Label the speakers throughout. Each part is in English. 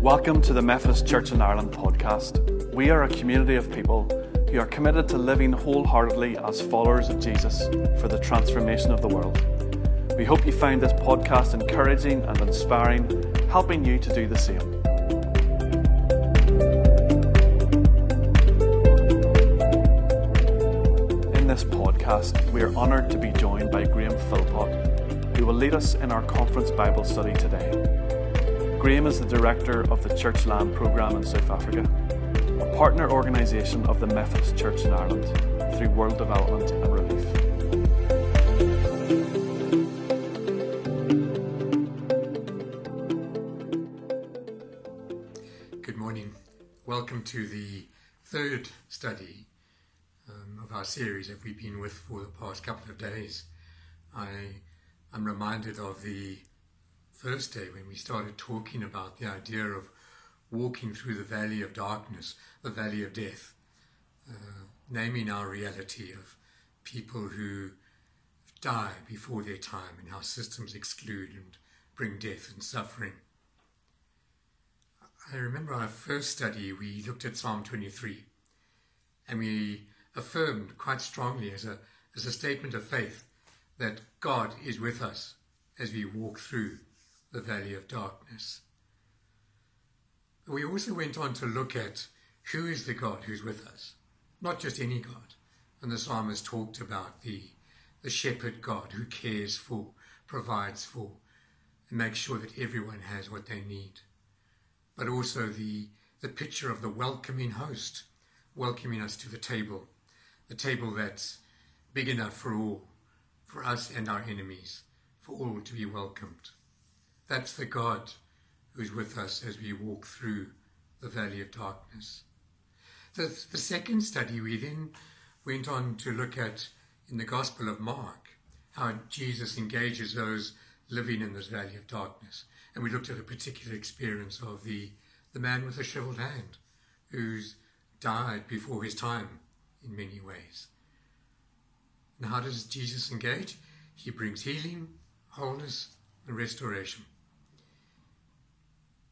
Speaker 1: Welcome to the Methodist Church in Ireland podcast. We are a community of people who are committed to living wholeheartedly as followers of Jesus for the transformation of the world. We hope you find this podcast encouraging and inspiring, helping you to do the same. Podcast, we are honoured to be joined by Graham Philpott, who will lead us in our conference Bible study today. Graham is the director of the Church Land Programme in South Africa, a partner organisation of the Methodist Church in Ireland through World Development and Relief.
Speaker 2: Good morning. Welcome to the third study of our series that we've been with for the past couple of days. I am reminded of the first day when we started talking about the idea of walking through the valley of darkness, the valley of death, uh, naming our reality of people who die before their time and how systems exclude and bring death and suffering. I remember our first study, we looked at Psalm 23 and we affirmed quite strongly as a, as a statement of faith that God is with us as we walk through the valley of darkness. We also went on to look at who is the God who's with us, not just any God. And the psalmist talked about the, the shepherd God who cares for, provides for, and makes sure that everyone has what they need. But also the, the picture of the welcoming host, welcoming us to the table, the table that's big enough for all, for us and our enemies, for all to be welcomed. That's the God who's with us as we walk through the valley of darkness. The, the second study we then went on to look at in the Gospel of Mark, how Jesus engages those living in this valley of darkness. And we looked at a particular experience of the, the man with the shriveled hand who's died before his time in many ways. And how does Jesus engage? He brings healing, wholeness, and restoration.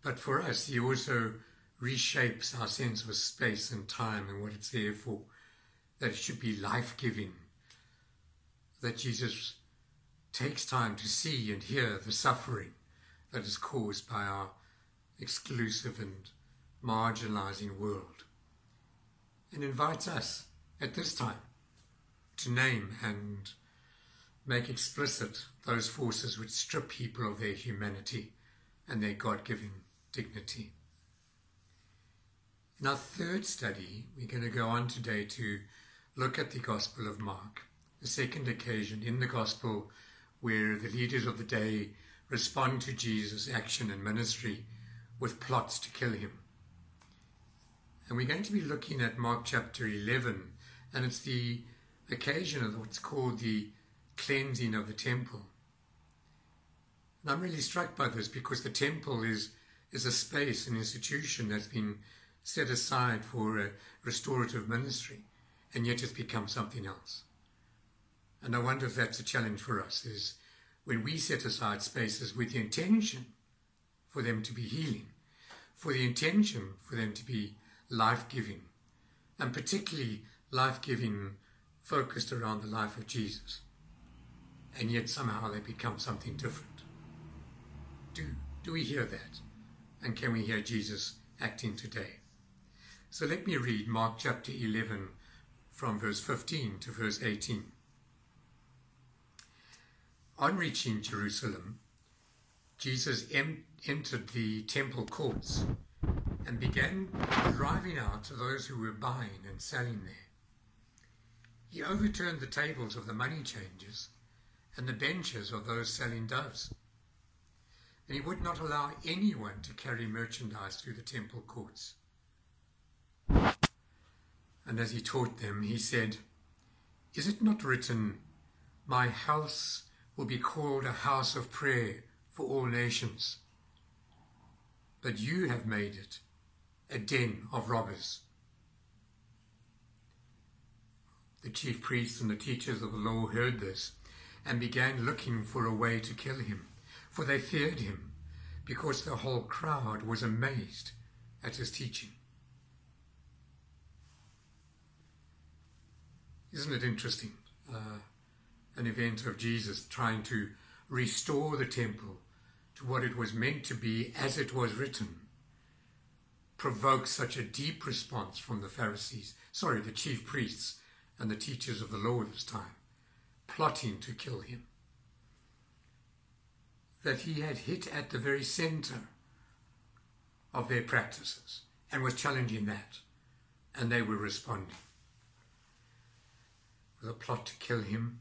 Speaker 2: But for us, he also reshapes our sense of space and time and what it's there for. That it should be life giving. That Jesus takes time to see and hear the suffering that is caused by our exclusive and marginalizing world. And invites us at this time to name and make explicit those forces which strip people of their humanity and their God given dignity. In our third study, we're going to go on today to look at the Gospel of Mark, the second occasion in the Gospel where the leaders of the day respond to Jesus' action and ministry with plots to kill him. And we're going to be looking at Mark chapter 11, and it's the occasion of what's called the cleansing of the temple. And I'm really struck by this because the temple is is a space, an institution that's been set aside for a restorative ministry, and yet it's become something else. And I wonder if that's a challenge for us, is when we set aside spaces with the intention for them to be healing, for the intention for them to be life-giving, and particularly life-giving focused around the life of Jesus. And yet somehow they become something different. Do, do we hear that? And can we hear Jesus acting today? So let me read Mark chapter 11 from verse 15 to verse 18. On reaching Jerusalem, Jesus em- entered the temple courts and began driving out those who were buying and selling there. He overturned the tables of the money changers and the benches of those selling doves and he would not allow anyone to carry merchandise through the temple courts. And as he taught them, he said, Is it not written, My house will be called a house of prayer for all nations? But you have made it a den of robbers. The chief priests and the teachers of the law heard this and began looking for a way to kill him, for they feared him, because the whole crowd was amazed at his teaching. Isn't it interesting? Uh, an event of Jesus trying to restore the temple to what it was meant to be as it was written provoked such a deep response from the Pharisees, sorry, the chief priests and the teachers of the law of his time, plotting to kill him. That he had hit at the very center of their practices and was challenging that, and they were responding with a plot to kill him.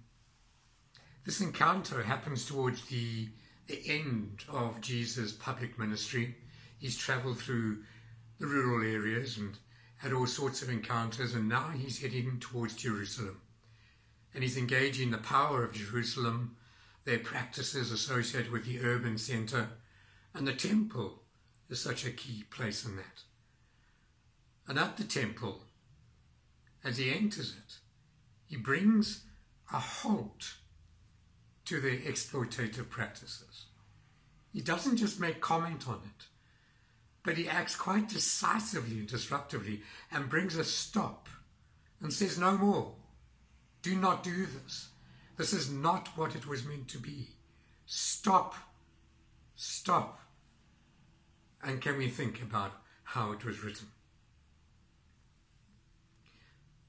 Speaker 2: This encounter happens towards the, the end of Jesus' public ministry. He's traveled through the rural areas and had all sorts of encounters, and now he's heading towards Jerusalem. And he's engaging the power of Jerusalem, their practices associated with the urban center, and the temple is such a key place in that. And at the temple, as he enters it, he brings a halt to their exploitative practices. He doesn't just make comment on it, but he acts quite decisively and disruptively and brings a stop and says, No more. Do not do this. This is not what it was meant to be. Stop. Stop. And can we think about how it was written?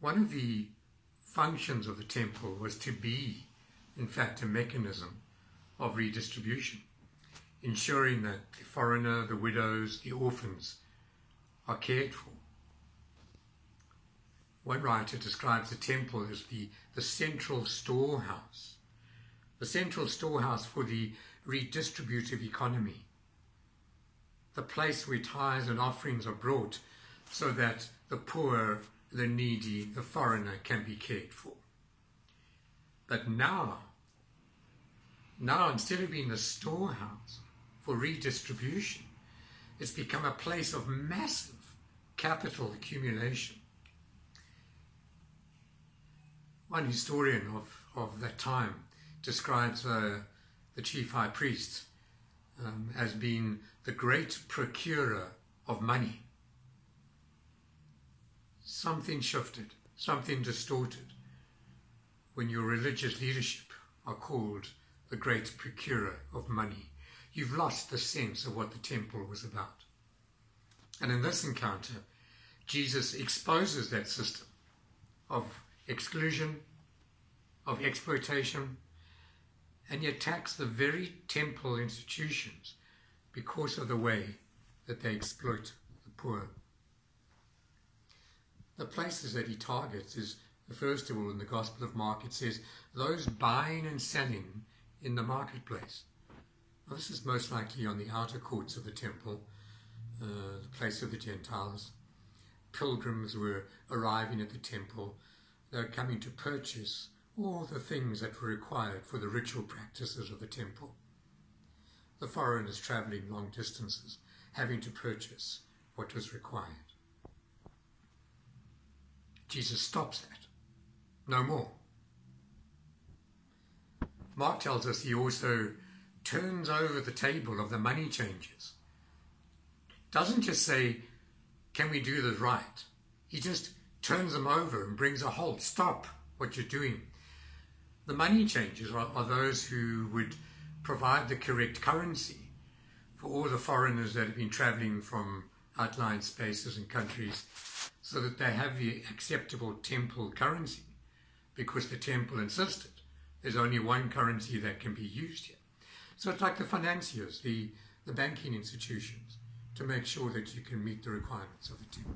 Speaker 2: One of the functions of the temple was to be, in fact, a mechanism of redistribution ensuring that the foreigner, the widows, the orphans are cared for. One writer describes the temple as the, the central storehouse, the central storehouse for the redistributive economy, the place where tithes and offerings are brought so that the poor, the needy, the foreigner can be cared for. But now, now instead of being the storehouse, for redistribution. It's become a place of massive capital accumulation. One historian of, of that time describes uh, the chief high priest um, as being the great procurer of money. Something shifted, something distorted when your religious leadership are called the great procurer of money you've lost the sense of what the temple was about. And in this encounter, Jesus exposes that system of exclusion, of exploitation, and he attacks the very temple institutions because of the way that they exploit the poor. The places that he targets is, first of all, in the Gospel of Mark, it says, those buying and selling in the marketplace. Well, this is most likely on the outer courts of the temple, uh, the place of the Gentiles. Pilgrims were arriving at the temple. They were coming to purchase all the things that were required for the ritual practices of the temple. The foreigners traveling long distances, having to purchase what was required. Jesus stops that. No more. Mark tells us he also turns over the table of the money changers. Doesn't just say, Can we do this right? He just turns them over and brings a halt. Stop what you're doing. The money changers are, are those who would provide the correct currency for all the foreigners that have been traveling from outlying spaces and countries so that they have the acceptable temple currency because the temple insisted there's only one currency that can be used here. So it's like the financiers, the, the banking institutions, to make sure that you can meet the requirements of the temple.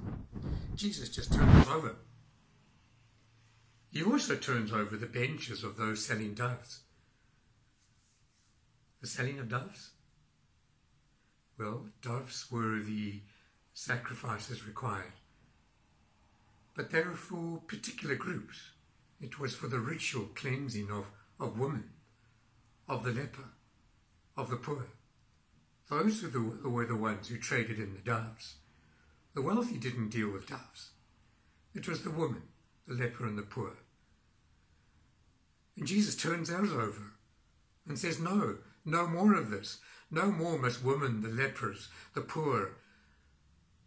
Speaker 2: Jesus just turns over. He also turns over the benches of those selling doves. The selling of doves? Well, doves were the sacrifices required. But they were for particular groups. It was for the ritual cleansing of, of women, of the leper, of the poor. Those were the, were the ones who traded in the doves. The wealthy didn't deal with doves. It was the woman, the leper, and the poor And Jesus turns those over and says, No, no more of this. No more must women, the lepers, the poor,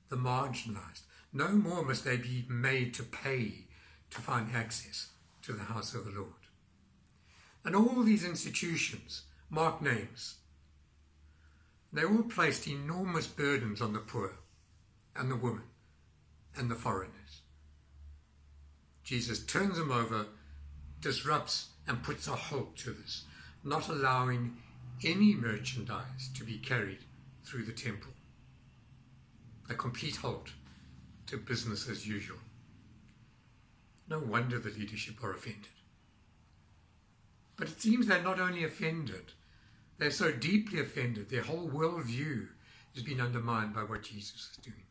Speaker 2: the marginalized, no more must they be made to pay to find access to the house of the Lord. And all these institutions mark names. They all placed enormous burdens on the poor and the women and the foreigners. Jesus turns them over, disrupts, and puts a halt to this, not allowing any merchandise to be carried through the temple. A complete halt to business as usual. No wonder the leadership are offended. But it seems they're not only offended, they're so deeply offended, their whole worldview has been undermined by what Jesus is doing.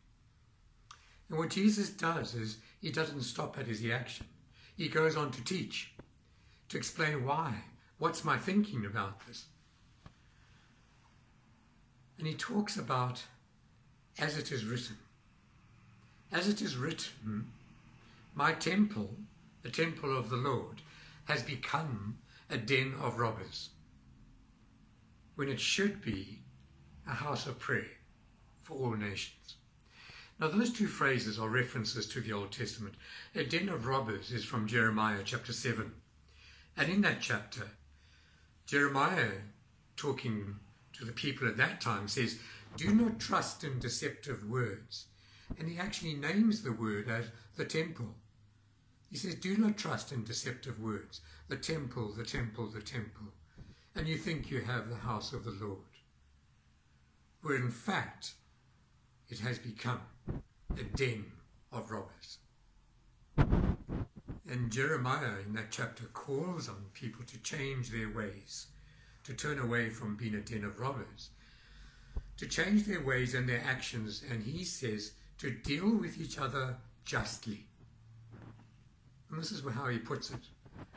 Speaker 2: And what Jesus does is he doesn't stop at his reaction. He goes on to teach, to explain why. What's my thinking about this? And he talks about as it is written. As it is written, my temple, the temple of the Lord, has become a den of robbers, when it should be a house of prayer for all nations. Now, those two phrases are references to the Old Testament. A den of robbers is from Jeremiah chapter 7. And in that chapter, Jeremiah, talking to the people at that time, says, Do not trust in deceptive words. And he actually names the word as the temple. He says, Do not trust in deceptive words. The temple, the temple, the temple. And you think you have the house of the Lord. Where in fact, it has become a den of robbers. And Jeremiah in that chapter calls on people to change their ways, to turn away from being a den of robbers, to change their ways and their actions, and he says to deal with each other justly. And this is how he puts it.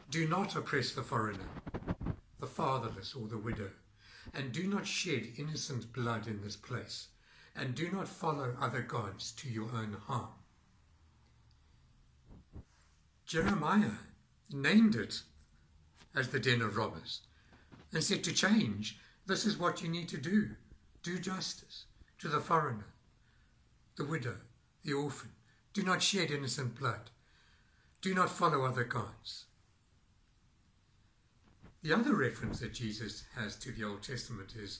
Speaker 2: Do not oppress the foreigner, the fatherless, or the widow, and do not shed innocent blood in this place and do not follow other gods to your own harm. Jeremiah named it as the den of robbers and said to change, this is what you need to do. Do justice to the foreigner, the widow, the orphan. Do not shed innocent blood. Do not follow other gods. The other reference that Jesus has to the Old Testament is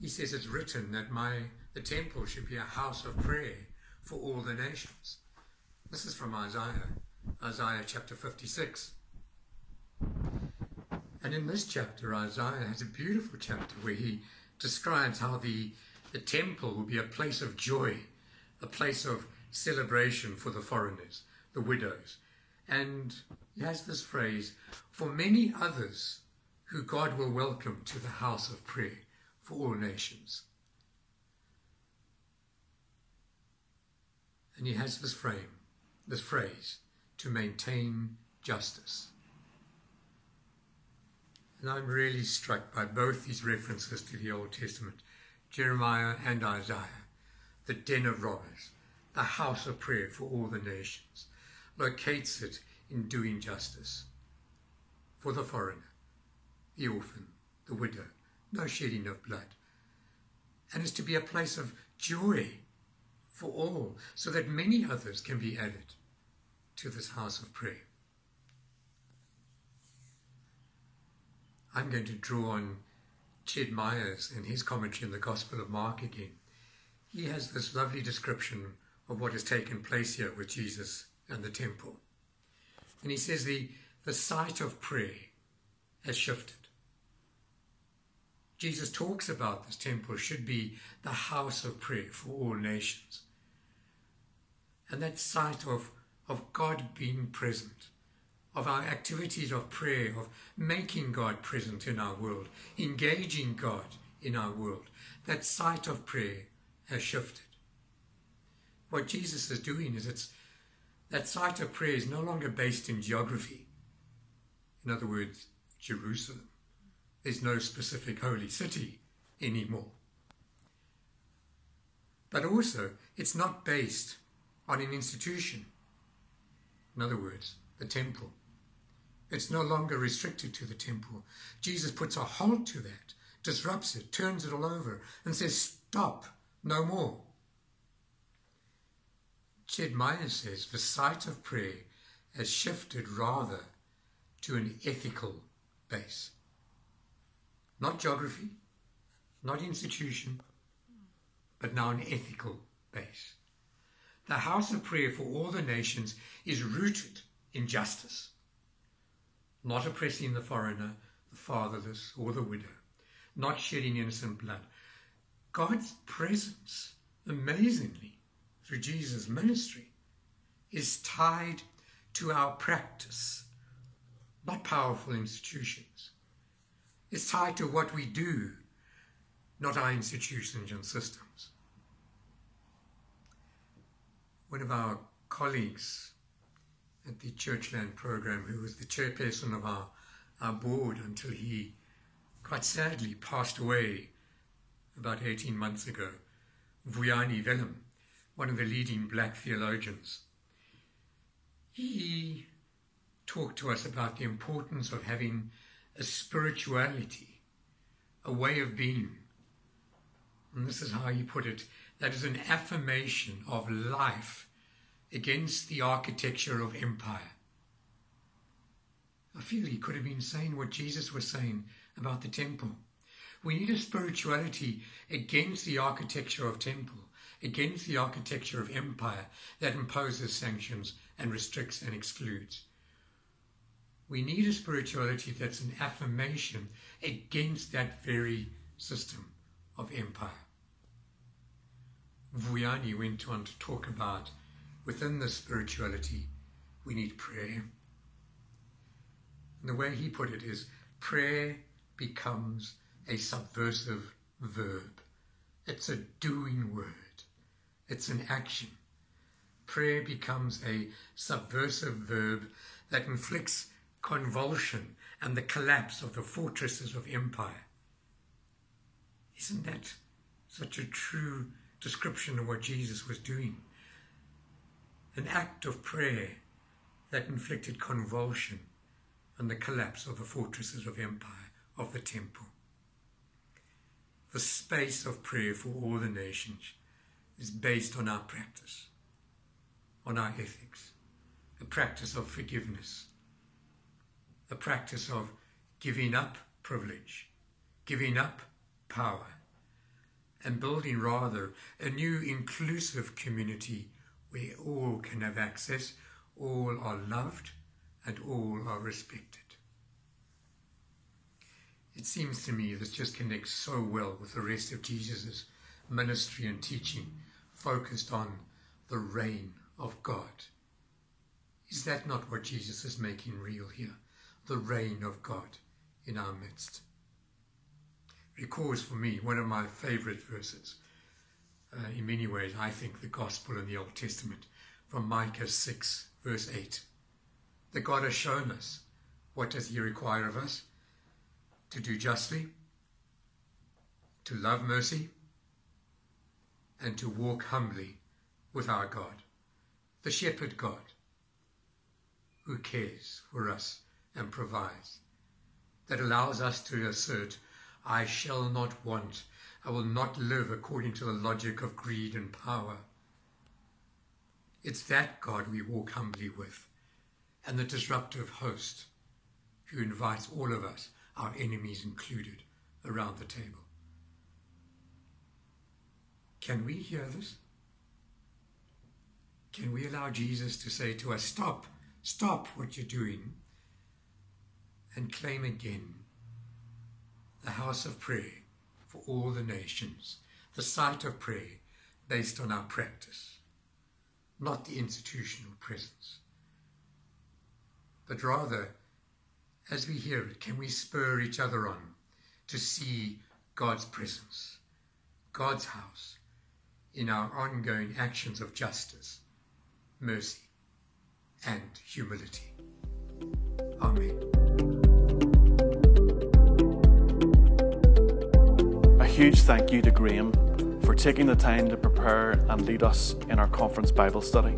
Speaker 2: he says it's written that my the temple should be a house of prayer for all the nations. This is from Isaiah, Isaiah chapter 56. And in this chapter, Isaiah has a beautiful chapter where he describes how the, the temple will be a place of joy, a place of celebration for the foreigners, the widows. And he has this phrase, for many others who God will welcome to the house of prayer for all nations. And he has this frame, this phrase, to maintain justice. And I'm really struck by both these references to the Old Testament, Jeremiah and Isaiah, the den of robbers, the house of prayer for all the nations, locates it in doing justice for the foreigner, the orphan, the widow, no shedding of blood. And is to be a place of joy for all, so that many others can be added to this house of prayer. I'm going to draw on Ched Myers and his commentary in the Gospel of Mark again. He has this lovely description of what has taken place here with Jesus and the temple. And he says the, the site of prayer has shifted. Jesus talks about this temple should be the house of prayer for all nations and that site of, of God being present, of our activities of prayer, of making God present in our world, engaging God in our world, that site of prayer has shifted. What Jesus is doing is it's that site of prayer is no longer based in geography. In other words, Jerusalem. There's no specific holy city anymore. But also, it's not based on an institution. In other words, the temple. It's no longer restricted to the temple. Jesus puts a halt to that, disrupts it, turns it all over, and says, Stop, no more. Myers says the site of prayer has shifted rather to an ethical base. Not geography, not institution, but now an ethical base. The house of prayer for all the nations is rooted in justice, not oppressing the foreigner, the fatherless, or the widow, not shedding innocent blood. God's presence, amazingly, through Jesus' ministry, is tied to our practice, not powerful institutions. It's tied to what we do, not our institutions and systems. One of our colleagues at the Churchland program, who was the chairperson of our, our board until he quite sadly passed away about 18 months ago, Vuyani Vellem, one of the leading black theologians. He talked to us about the importance of having a spirituality, a way of being. And this is how he put it that is an affirmation of life against the architecture of empire. I feel he could have been saying what Jesus was saying about the temple. We need a spirituality against the architecture of temple, against the architecture of empire that imposes sanctions and restricts and excludes. We need a spirituality that's an affirmation against that very system of empire. Vuyani went on to talk about within the spirituality, we need prayer. And the way he put it is prayer becomes a subversive verb. It's a doing word. It's an action. Prayer becomes a subversive verb that inflicts convulsion and the collapse of the fortresses of empire. Isn't that such a true description of what Jesus was doing? An act of prayer that inflicted convulsion and the collapse of the fortresses of empire, of the temple. The space of prayer for all the nations is based on our practice, on our ethics, the practice of forgiveness, the practice of giving up privilege, giving up power, and building rather a new inclusive community where all can have access, all are loved, and all are respected. It seems to me this just connects so well with the rest of Jesus' ministry and teaching focused on the reign of God. Is that not what Jesus is making real here? The reign of God in our midst. Recalls for me one of my favorite verses. Uh, in many ways, I think the gospel in the Old Testament from Micah 6, verse 8. That God has shown us what does he require of us? To do justly, to love mercy, and to walk humbly with our God, the shepherd God, who cares for us and provides, that allows us to assert, I shall not want, I will not live according to the logic of greed and power. It's that God we walk humbly with, and the disruptive host who invites all of us, our enemies included, around the table. Can we hear this? Can we allow Jesus to say to us, Stop, stop what you're doing, and claim again the house of prayer for all the nations, the site of prayer based on our practice, not the institutional presence, but rather, as we hear it, can we spur each other on to see God's presence, God's house, in our ongoing actions of justice, mercy, and humility. Amen.
Speaker 1: A huge thank you to Graham for taking the time to prepare and lead us in our conference Bible study.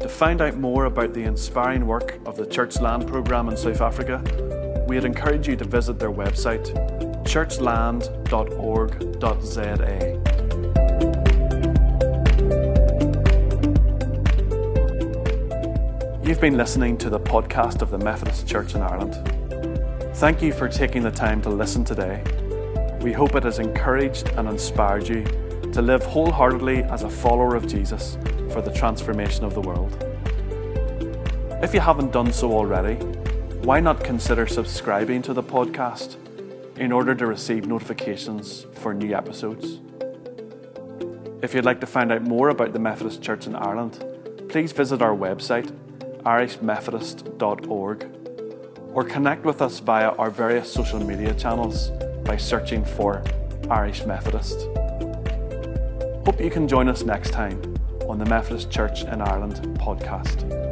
Speaker 1: To find out more about the inspiring work of the Church Land programme in South Africa, we'd encourage you to visit their website, churchland.org.za. You've been listening to the podcast of the Methodist Church in Ireland. Thank you for taking the time to listen today. We hope it has encouraged and inspired you to live wholeheartedly as a follower of Jesus for the transformation of the world. If you haven't done so already, why not consider subscribing to the podcast in order to receive notifications for new episodes? If you'd like to find out more about the Methodist Church in Ireland, please visit our website, irishmethodist.org, or connect with us via our various social media channels by searching for Irish Methodist. Hope you can join us next time on the Methodist Church in Ireland podcast.